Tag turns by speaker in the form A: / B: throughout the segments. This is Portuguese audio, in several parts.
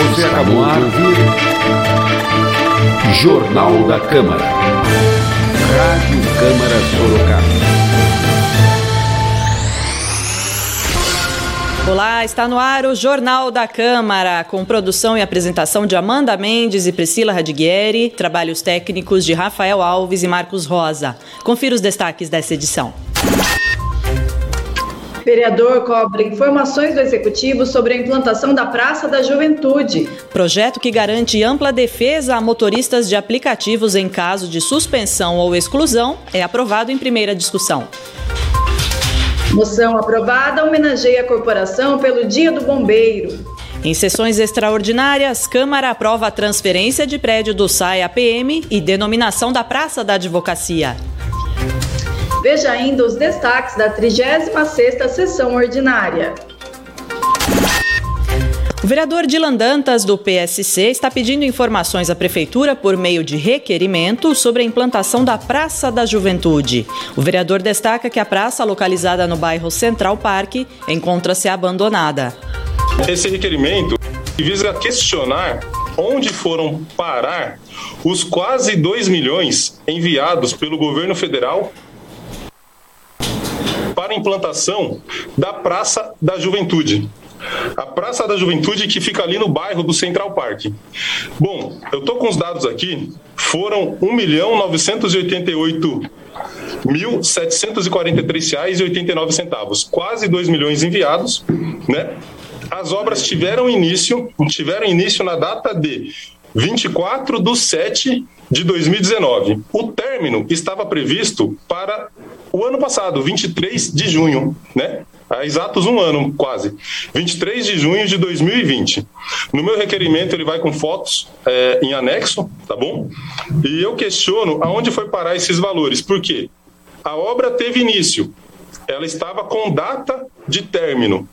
A: Você acabou de ouvir Jornal da Câmara. Rádio Câmara Sorocaba.
B: Olá, está no ar o Jornal da Câmara, com produção e apresentação de Amanda Mendes e Priscila Radiguieri, trabalhos técnicos de Rafael Alves e Marcos Rosa. Confira os destaques dessa edição.
C: Vereador cobra informações do Executivo sobre a implantação da Praça da Juventude.
B: Projeto que garante ampla defesa a motoristas de aplicativos em caso de suspensão ou exclusão é aprovado em primeira discussão.
C: Moção aprovada homenageia a corporação pelo Dia do Bombeiro.
B: Em sessões extraordinárias, Câmara aprova a transferência de prédio do SAI APM e denominação da Praça da Advocacia.
C: Veja ainda os destaques da 36ª sessão ordinária.
B: O vereador Dilan Dantas, do PSC, está pedindo informações à Prefeitura por meio de requerimento sobre a implantação da Praça da Juventude. O vereador destaca que a praça, localizada no bairro Central Parque, encontra-se abandonada.
D: Esse requerimento visa questionar onde foram parar os quase 2 milhões enviados pelo governo federal para a implantação da Praça da Juventude. A Praça da Juventude que fica ali no bairro do Central Park. Bom, eu tô com os dados aqui, foram 1 milhão 988 R$ 1.743,89 centavos, quase 2 milhões enviados, né? As obras tiveram início, tiveram início na data de 24 de 7 de 2019. O término estava previsto para o ano passado, 23 de junho, né? Há exatos um ano, quase. 23 de junho de 2020. No meu requerimento, ele vai com fotos é, em anexo, tá bom? E eu questiono aonde foi parar esses valores. Por quê? A obra teve início, ela estava com data de término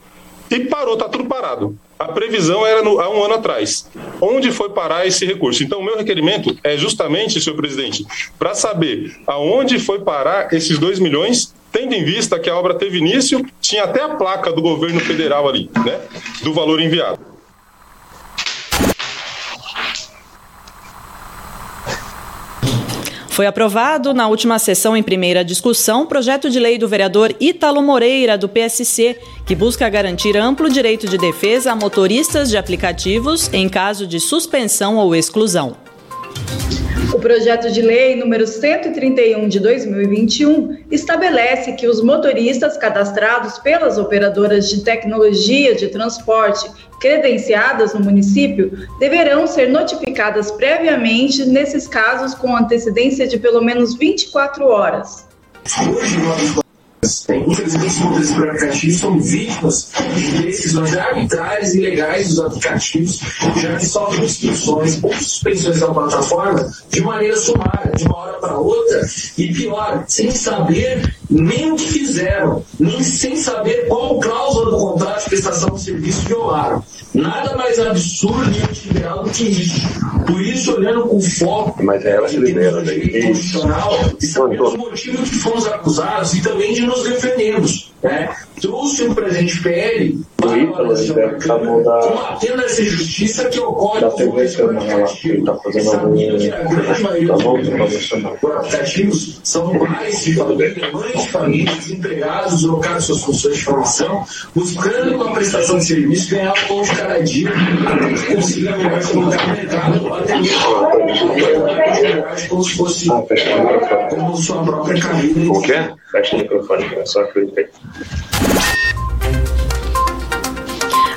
D: e parou, tá tudo parado. A previsão era no, há um ano atrás. Onde foi parar esse recurso? Então, o meu requerimento é justamente, senhor presidente, para saber aonde foi parar esses 2 milhões, tendo em vista que a obra teve início, tinha até a placa do governo federal ali, né? Do valor enviado.
B: Foi aprovado na última sessão em primeira discussão o projeto de lei do vereador Ítalo Moreira, do PSC, que busca garantir amplo direito de defesa a motoristas de aplicativos em caso de suspensão ou exclusão.
C: O projeto de lei número 131 de 2021 estabelece que os motoristas cadastrados pelas operadoras de tecnologia de transporte credenciadas no município deverão ser notificadas previamente nesses casos com antecedência de pelo menos 24 horas. Hoje,
E: Infelizmente, motoristas por aplicativos são vítimas de decisões arbitrárias e ilegais dos aplicativos, já que sofrem instruções ou suspensões da plataforma de maneira sumária, de uma hora para outra, e pior, sem saber nem o que fizeram, nem sem saber qual cláusula do contrato de prestação de serviço violaram. Nada mais absurdo e antiviral do que isso. Por isso, olhando com foco
F: Mas é ela que libera
E: daí. constitucional, sabemos o motivo que fomos acusados e também de nos defendermos. Né? Trouxe um presente PL para a combatendo essa injustiça que ocorre
F: da TV Câmara lá, ele está fazendo algum... Tá
E: bom, aplicativos são pais de família, mães de família, desempregados, deslocados suas funções de formação, buscando com a prestação de serviço ganhar o pão de cada dia, até que consiga melhor se colocar no mercado, ou até mesmo como se fosse como sua própria carreira.
F: O quê? Fecha o microfone, é só acreditar.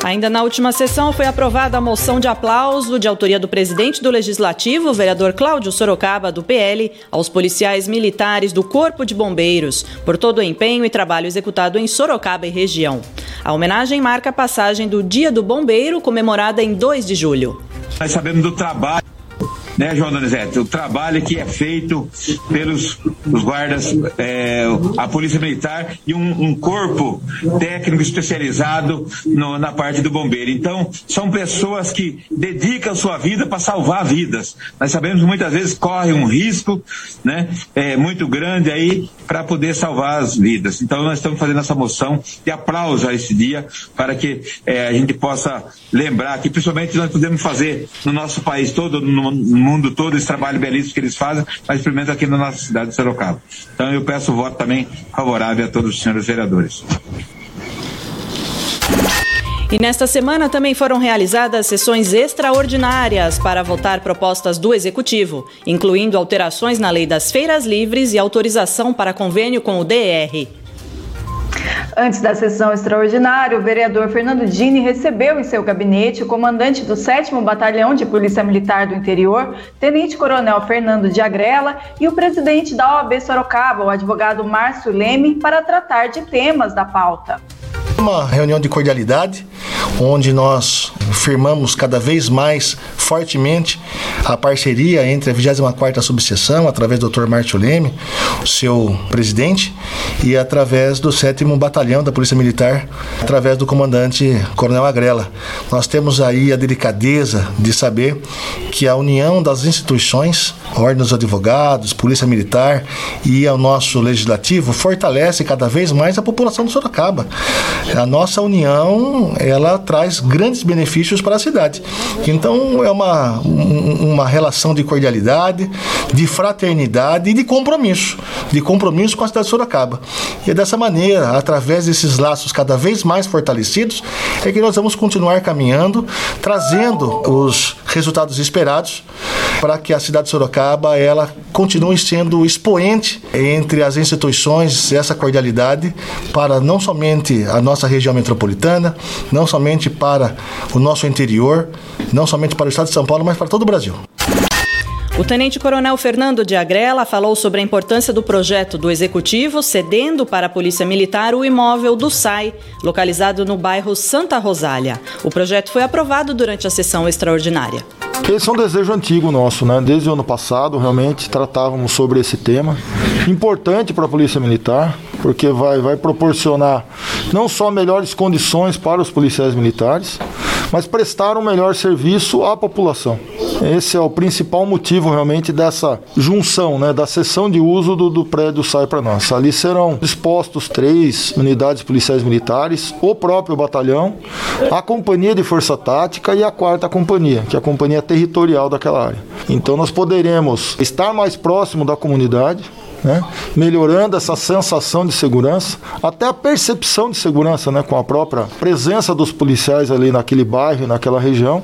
B: Ainda na última sessão foi aprovada a moção de aplauso de autoria do presidente do Legislativo, vereador Cláudio Sorocaba, do PL, aos policiais militares do Corpo de Bombeiros por todo o empenho e trabalho executado em Sorocaba e região. A homenagem marca a passagem do Dia do Bombeiro, comemorada em 2 de julho.
G: Nós sabemos do trabalho né, João Donizete? O trabalho que é feito pelos os guardas, é, a Polícia Militar e um, um corpo técnico especializado no, na parte do bombeiro. Então, são pessoas que dedicam sua vida para salvar vidas. Nós sabemos que muitas vezes corre um risco né, é, muito grande aí para poder salvar as vidas. Então, nós estamos fazendo essa moção de aplauso a esse dia para que é, a gente possa lembrar que, principalmente, nós podemos fazer no nosso país todo, no mundo todo, esse trabalho belíssimo que eles fazem, mas primeiro aqui na nossa cidade de Sorocaba. Então, eu peço o voto também favorável a todos os senhores vereadores.
B: E nesta semana também foram realizadas sessões extraordinárias para votar propostas do Executivo, incluindo alterações na lei das feiras livres e autorização para convênio com o DR.
C: Antes da sessão extraordinária, o vereador Fernando Dini recebeu em seu gabinete o comandante do 7 Batalhão de Polícia Militar do Interior, Tenente Coronel Fernando de Agrela, e o presidente da OAB Sorocaba, o advogado Márcio Leme, para tratar de temas da pauta.
H: Uma reunião de cordialidade, onde nós firmamos cada vez mais fortemente a parceria entre a 24ª Subseção, através do Dr. Márcio Leme, seu presidente, e através do 7 Batalhão da Polícia Militar, através do comandante Coronel Agrela. Nós temos aí a delicadeza de saber que a união das instituições, Ordem dos Advogados, Polícia Militar e o nosso Legislativo fortalece cada vez mais a população de Sorocaba a nossa união ela traz grandes benefícios para a cidade. Então é uma, uma relação de cordialidade, de fraternidade e de compromisso, de compromisso com a cidade de Sorocaba. E é dessa maneira, através desses laços cada vez mais fortalecidos, é que nós vamos continuar caminhando, trazendo os resultados esperados para que a cidade de Sorocaba ela continue sendo expoente entre as instituições, essa cordialidade para não somente a nossa região metropolitana, não somente para o nosso interior, não somente para o estado de São Paulo, mas para todo o Brasil.
B: O tenente-coronel Fernando de Agrela falou sobre a importância do projeto do Executivo cedendo para a Polícia Militar o imóvel do SAI, localizado no bairro Santa Rosália. O projeto foi aprovado durante a sessão extraordinária.
I: Esse é um desejo antigo nosso, né? Desde o ano passado, realmente tratávamos sobre esse tema. Importante para a Polícia Militar, porque vai, vai proporcionar não só melhores condições para os policiais militares, mas prestar um melhor serviço à população. Esse é o principal motivo realmente dessa junção, né, da sessão de uso do, do prédio sai para nós. Ali serão dispostos três unidades policiais militares, o próprio batalhão, a companhia de força tática e a quarta companhia, que é a companhia territorial daquela área. Então nós poderemos estar mais próximo da comunidade, né? melhorando essa sensação de segurança, até a percepção de segurança, né? com a própria presença dos policiais ali naquele bairro, naquela região,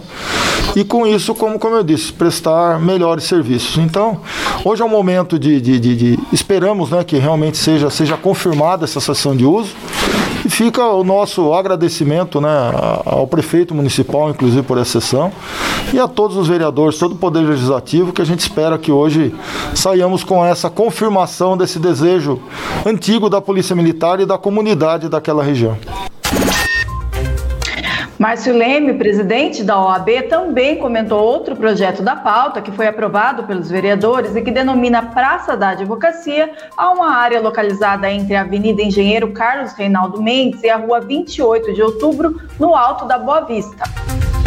I: e com isso, como, como eu disse, prestar melhores serviços. Então, hoje é um momento de, de, de, de esperamos né, que realmente seja, seja confirmada essa sessão de uso. Fica o nosso agradecimento né, ao prefeito municipal, inclusive por essa sessão, e a todos os vereadores, todo o Poder Legislativo, que a gente espera que hoje saiamos com essa confirmação desse desejo antigo da Polícia Militar e da comunidade daquela região.
C: Márcio Leme, presidente da OAB, também comentou outro projeto da pauta que foi aprovado pelos vereadores e que denomina Praça da Advocacia a uma área localizada entre a Avenida Engenheiro Carlos Reinaldo Mendes e a Rua 28 de Outubro, no Alto da Boa Vista.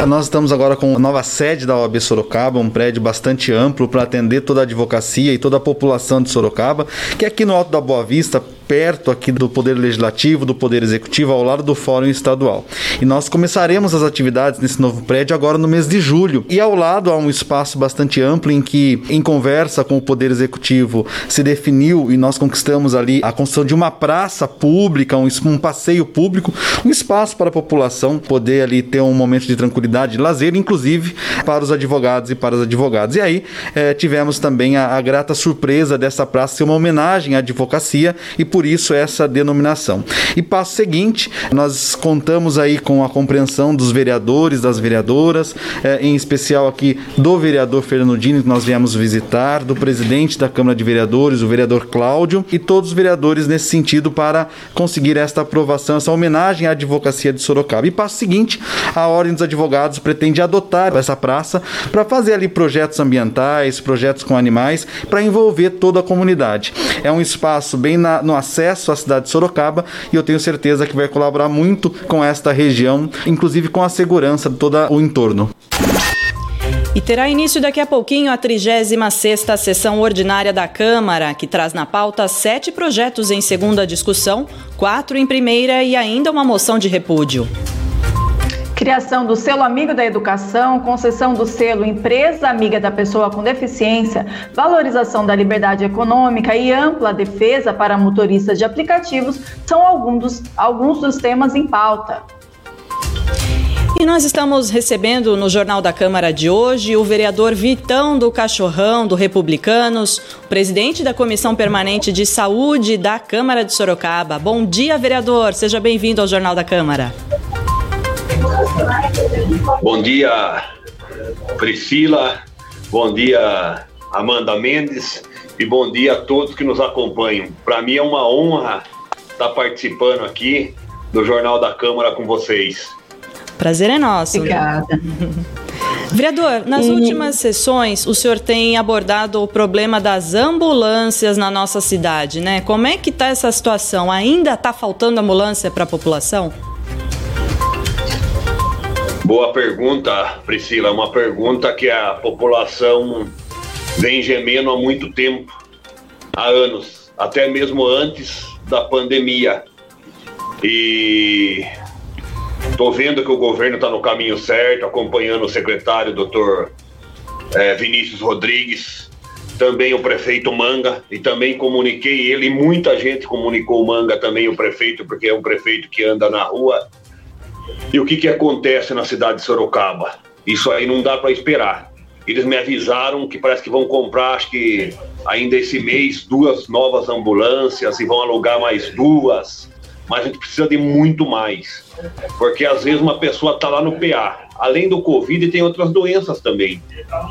J: Nós estamos agora com a nova sede da OAB Sorocaba, um prédio bastante amplo para atender toda a advocacia e toda a população de Sorocaba, que é aqui no Alto da Boa Vista, perto aqui do Poder Legislativo, do Poder Executivo, ao lado do Fórum Estadual. E nós começaremos as atividades nesse novo prédio agora no mês de julho. E ao lado há um espaço bastante amplo em que, em conversa com o Poder Executivo, se definiu e nós conquistamos ali a construção de uma praça pública, um, um passeio público, um espaço para a população poder ali ter um momento de tranquilidade, de lazer, inclusive para os advogados e para as advogadas. E aí eh, tivemos também a, a grata surpresa dessa praça ser uma homenagem à advocacia e por por isso essa denominação. E passo seguinte, nós contamos aí com a compreensão dos vereadores, das vereadoras, eh, em especial aqui do vereador Fernando Dini, que nós viemos visitar, do presidente da Câmara de Vereadores, o vereador Cláudio, e todos os vereadores nesse sentido para conseguir esta aprovação, essa homenagem à advocacia de Sorocaba. E passo seguinte, a Ordem dos Advogados pretende adotar essa praça para fazer ali projetos ambientais, projetos com animais, para envolver toda a comunidade. É um espaço bem na, no acesso à cidade de Sorocaba e eu tenho certeza que vai colaborar muito com esta região, inclusive com a segurança de todo o entorno.
B: E terá início daqui a pouquinho a 36ª sessão ordinária da Câmara, que traz na pauta sete projetos em segunda discussão, quatro em primeira e ainda uma moção de repúdio.
C: Criação do selo Amigo da Educação, concessão do selo Empresa Amiga da Pessoa com Deficiência, valorização da liberdade econômica e ampla defesa para motoristas de aplicativos são alguns dos, alguns dos temas em pauta.
B: E nós estamos recebendo no Jornal da Câmara de hoje o vereador Vitão do Cachorrão, do Republicanos, presidente da Comissão Permanente de Saúde da Câmara de Sorocaba. Bom dia, vereador. Seja bem-vindo ao Jornal da Câmara.
K: Bom dia, Priscila. Bom dia, Amanda Mendes. E bom dia a todos que nos acompanham. Para mim é uma honra estar participando aqui do Jornal da Câmara com vocês.
B: Prazer é nosso.
C: Obrigada.
B: Vereador, nas e... últimas sessões o senhor tem abordado o problema das ambulâncias na nossa cidade, né? Como é que está essa situação? Ainda está faltando ambulância para a população?
K: Boa pergunta, Priscila. Uma pergunta que a população vem gemendo há muito tempo, há anos, até mesmo antes da pandemia. E estou vendo que o governo está no caminho certo, acompanhando o secretário, doutor é, Vinícius Rodrigues, também o prefeito Manga, e também comuniquei ele, muita gente comunicou o Manga também, o prefeito, porque é um prefeito que anda na rua e o que, que acontece na cidade de Sorocaba? Isso aí não dá para esperar. Eles me avisaram que parece que vão comprar, acho que ainda esse mês, duas novas ambulâncias e vão alugar mais duas. Mas a gente precisa de muito mais. Porque às vezes uma pessoa está lá no PA. Além do Covid, tem outras doenças também.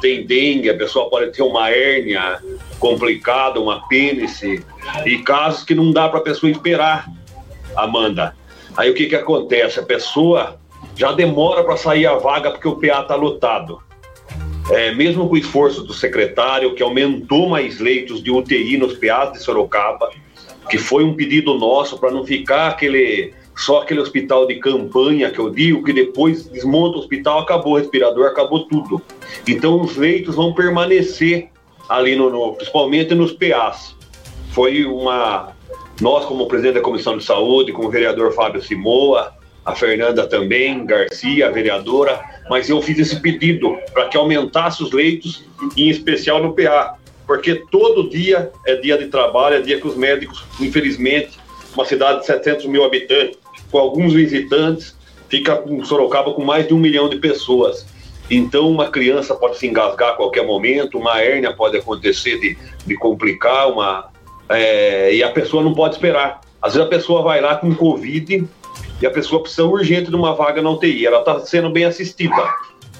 K: Tem dengue, a pessoa pode ter uma hérnia complicada, uma pênice. E casos que não dá para a pessoa esperar, Amanda. Aí o que, que acontece? A pessoa já demora para sair a vaga porque o PA está lotado. É, mesmo com o esforço do secretário, que aumentou mais leitos de UTI nos PAs de Sorocaba, que foi um pedido nosso para não ficar aquele só aquele hospital de campanha que eu digo, que depois desmonta o hospital, acabou o respirador, acabou tudo. Então os leitos vão permanecer ali, no, no principalmente nos PAs. Foi uma, nós, como presidente da Comissão de Saúde, como vereador Fábio Simoa, a Fernanda também, Garcia, a vereadora, mas eu fiz esse pedido para que aumentasse os leitos, em especial no PA, porque todo dia é dia de trabalho, é dia que os médicos, infelizmente, uma cidade de 700 mil habitantes, com alguns visitantes, fica com Sorocaba com mais de um milhão de pessoas. Então, uma criança pode se engasgar a qualquer momento, uma hérnia pode acontecer de, de complicar, uma, é, e a pessoa não pode esperar. Às vezes a pessoa vai lá com Covid e a pessoa precisa urgente de uma vaga na UTI. Ela está sendo bem assistida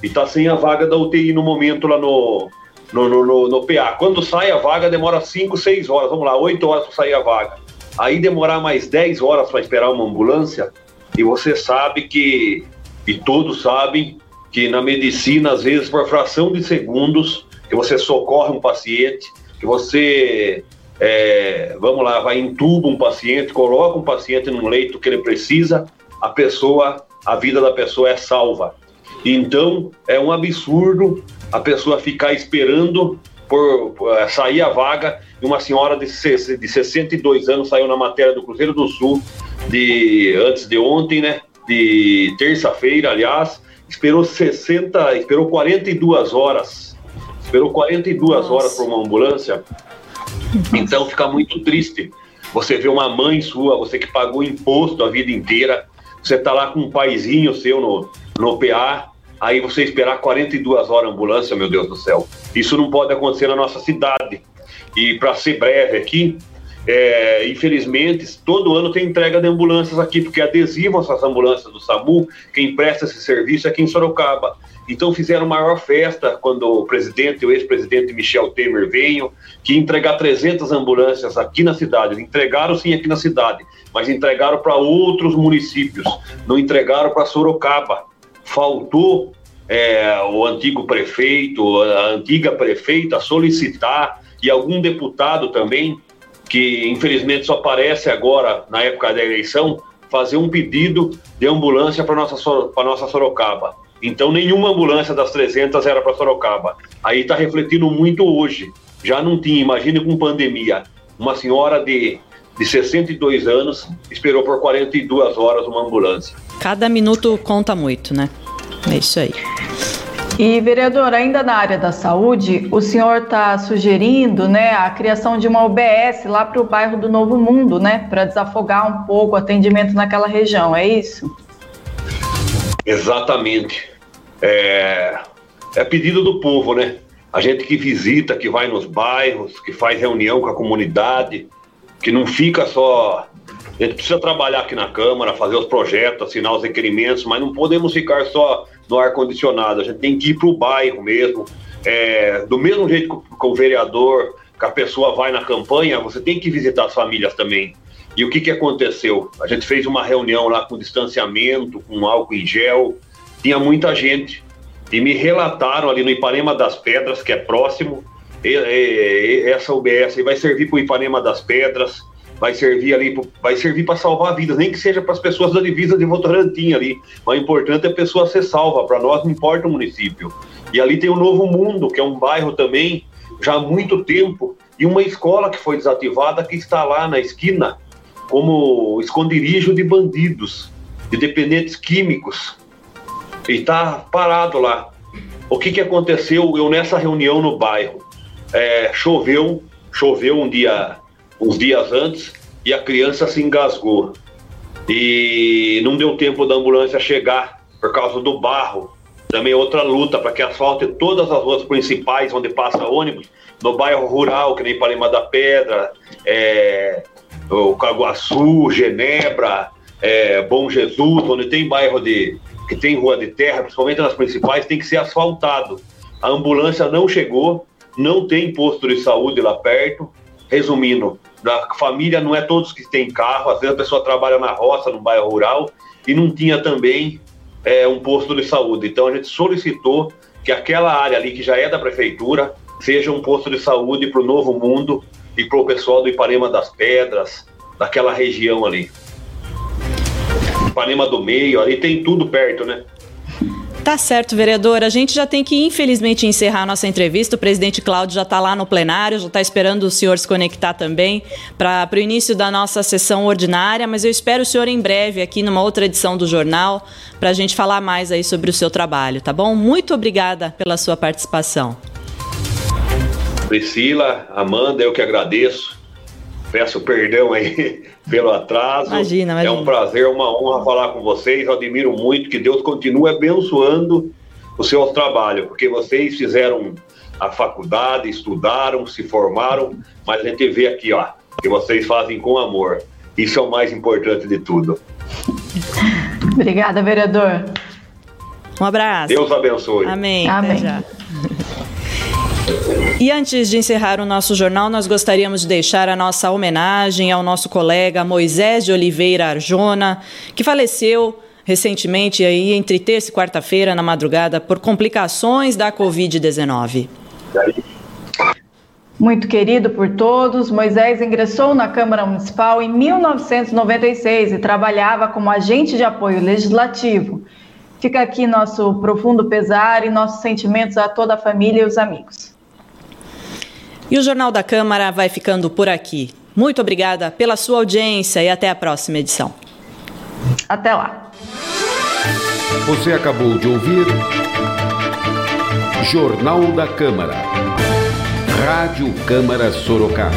K: e está sem a vaga da UTI no momento lá no, no, no, no, no PA. Quando sai a vaga, demora 5, 6 horas, vamos lá, 8 horas para sair a vaga. Aí demorar mais 10 horas para esperar uma ambulância, e você sabe que, e todos sabem, que na medicina, às vezes, por fração de segundos, que você socorre um paciente, que você é, vamos lá, vai entuba um paciente, coloca um paciente num leito que ele precisa, a pessoa, a vida da pessoa é salva. Então, é um absurdo a pessoa ficar esperando por, por é, sair a vaga. Uma senhora de, de 62 anos saiu na matéria do Cruzeiro do Sul de antes de ontem, né? De terça-feira, aliás, esperou 60, esperou 42 horas. Esperou 42 Nossa. horas por uma ambulância então fica muito triste. Você vê uma mãe sua, você que pagou imposto a vida inteira, você tá lá com um paizinho seu no, no PA, aí você esperar 42 horas ambulância, meu Deus do céu. Isso não pode acontecer na nossa cidade. E para ser breve aqui, é, infelizmente, todo ano tem entrega de ambulâncias aqui, porque adesivam essas ambulâncias do SAMU, quem presta esse serviço é aqui em Sorocaba. Então fizeram maior festa quando o presidente, o ex-presidente Michel Temer veio, que entregar 300 ambulâncias aqui na cidade. Entregaram sim aqui na cidade, mas entregaram para outros municípios, não entregaram para Sorocaba. Faltou é, o antigo prefeito, a antiga prefeita solicitar e algum deputado também que infelizmente só aparece agora na época da eleição, fazer um pedido de ambulância para nossa para nossa Sorocaba. Então nenhuma ambulância das 300 era para Sorocaba. Aí está refletindo muito hoje. Já não tinha, imagine com pandemia. Uma senhora de de 62 anos esperou por 42 horas uma ambulância.
B: Cada minuto conta muito, né? É isso aí.
C: E, vereador, ainda na área da saúde, o senhor está sugerindo né, a criação de uma UBS lá para o bairro do Novo Mundo, né? Para desafogar um pouco o atendimento naquela região, é isso?
K: Exatamente. É, é pedido do povo, né? A gente que visita, que vai nos bairros, que faz reunião com a comunidade, que não fica só. A gente precisa trabalhar aqui na Câmara, fazer os projetos, assinar os requerimentos, mas não podemos ficar só no ar-condicionado, a gente tem que ir para o bairro mesmo. É, do mesmo jeito que o vereador, que a pessoa vai na campanha, você tem que visitar as famílias também. E o que, que aconteceu? A gente fez uma reunião lá com distanciamento, com álcool em gel, tinha muita gente. E me relataram ali no Ipanema das Pedras, que é próximo, e, e, e, essa UBS vai servir para o Ipanema das Pedras, vai servir ali, vai servir para salvar vidas, nem que seja para as pessoas da divisa de Votorantim ali. O importante é a pessoa ser salva, para nós não importa o município. E ali tem o Novo Mundo, que é um bairro também, já há muito tempo, e uma escola que foi desativada que está lá na esquina, como esconderijo de bandidos, de dependentes químicos. E está parado lá. O que, que aconteceu? Eu nessa reunião no bairro, é, choveu, choveu um dia uns dias antes e a criança se engasgou. E não deu tempo da ambulância chegar por causa do barro. Também outra luta para que asfalte todas as ruas principais onde passa ônibus, no bairro rural, que nem Palema da Pedra, é, o Caguaçu, Genebra, é, Bom Jesus, onde tem bairro de que tem rua de terra, principalmente nas principais, tem que ser asfaltado. A ambulância não chegou, não tem posto de saúde lá perto. Resumindo, da família não é todos que têm carro, às vezes a pessoa trabalha na roça, no bairro rural, e não tinha também é, um posto de saúde. Então a gente solicitou que aquela área ali, que já é da prefeitura, seja um posto de saúde para o Novo Mundo e para o pessoal do Ipanema das Pedras, daquela região ali. Ipanema do Meio, ali tem tudo perto, né?
B: Tá certo, vereador. A gente já tem que, infelizmente, encerrar nossa entrevista. O presidente Cláudio já está lá no plenário, já está esperando o senhor se conectar também para o início da nossa sessão ordinária. Mas eu espero o senhor em breve aqui numa outra edição do jornal para a gente falar mais aí sobre o seu trabalho, tá bom? Muito obrigada pela sua participação.
K: Priscila, Amanda, eu que agradeço. Peço perdão aí pelo atraso.
B: Imagina, imagina.
K: É um prazer, uma honra falar com vocês. Eu admiro muito que Deus continue abençoando o seu trabalho, porque vocês fizeram a faculdade, estudaram, se formaram, mas a gente vê aqui, ó, que vocês fazem com amor. Isso é o mais importante de tudo.
C: Obrigada, vereador.
B: Um abraço.
K: Deus abençoe.
B: Amém.
C: Amém.
B: E antes de encerrar o nosso jornal, nós gostaríamos de deixar a nossa homenagem ao nosso colega Moisés de Oliveira Arjona, que faleceu recentemente aí entre terça e quarta-feira na madrugada por complicações da Covid-19.
C: Muito querido por todos, Moisés ingressou na Câmara Municipal em 1996 e trabalhava como agente de apoio legislativo. Fica aqui nosso profundo pesar e nossos sentimentos a toda a família e os amigos.
B: E o Jornal da Câmara vai ficando por aqui. Muito obrigada pela sua audiência e até a próxima edição.
C: Até lá.
A: Você acabou de ouvir Jornal da Câmara. Rádio Câmara Sorocaba.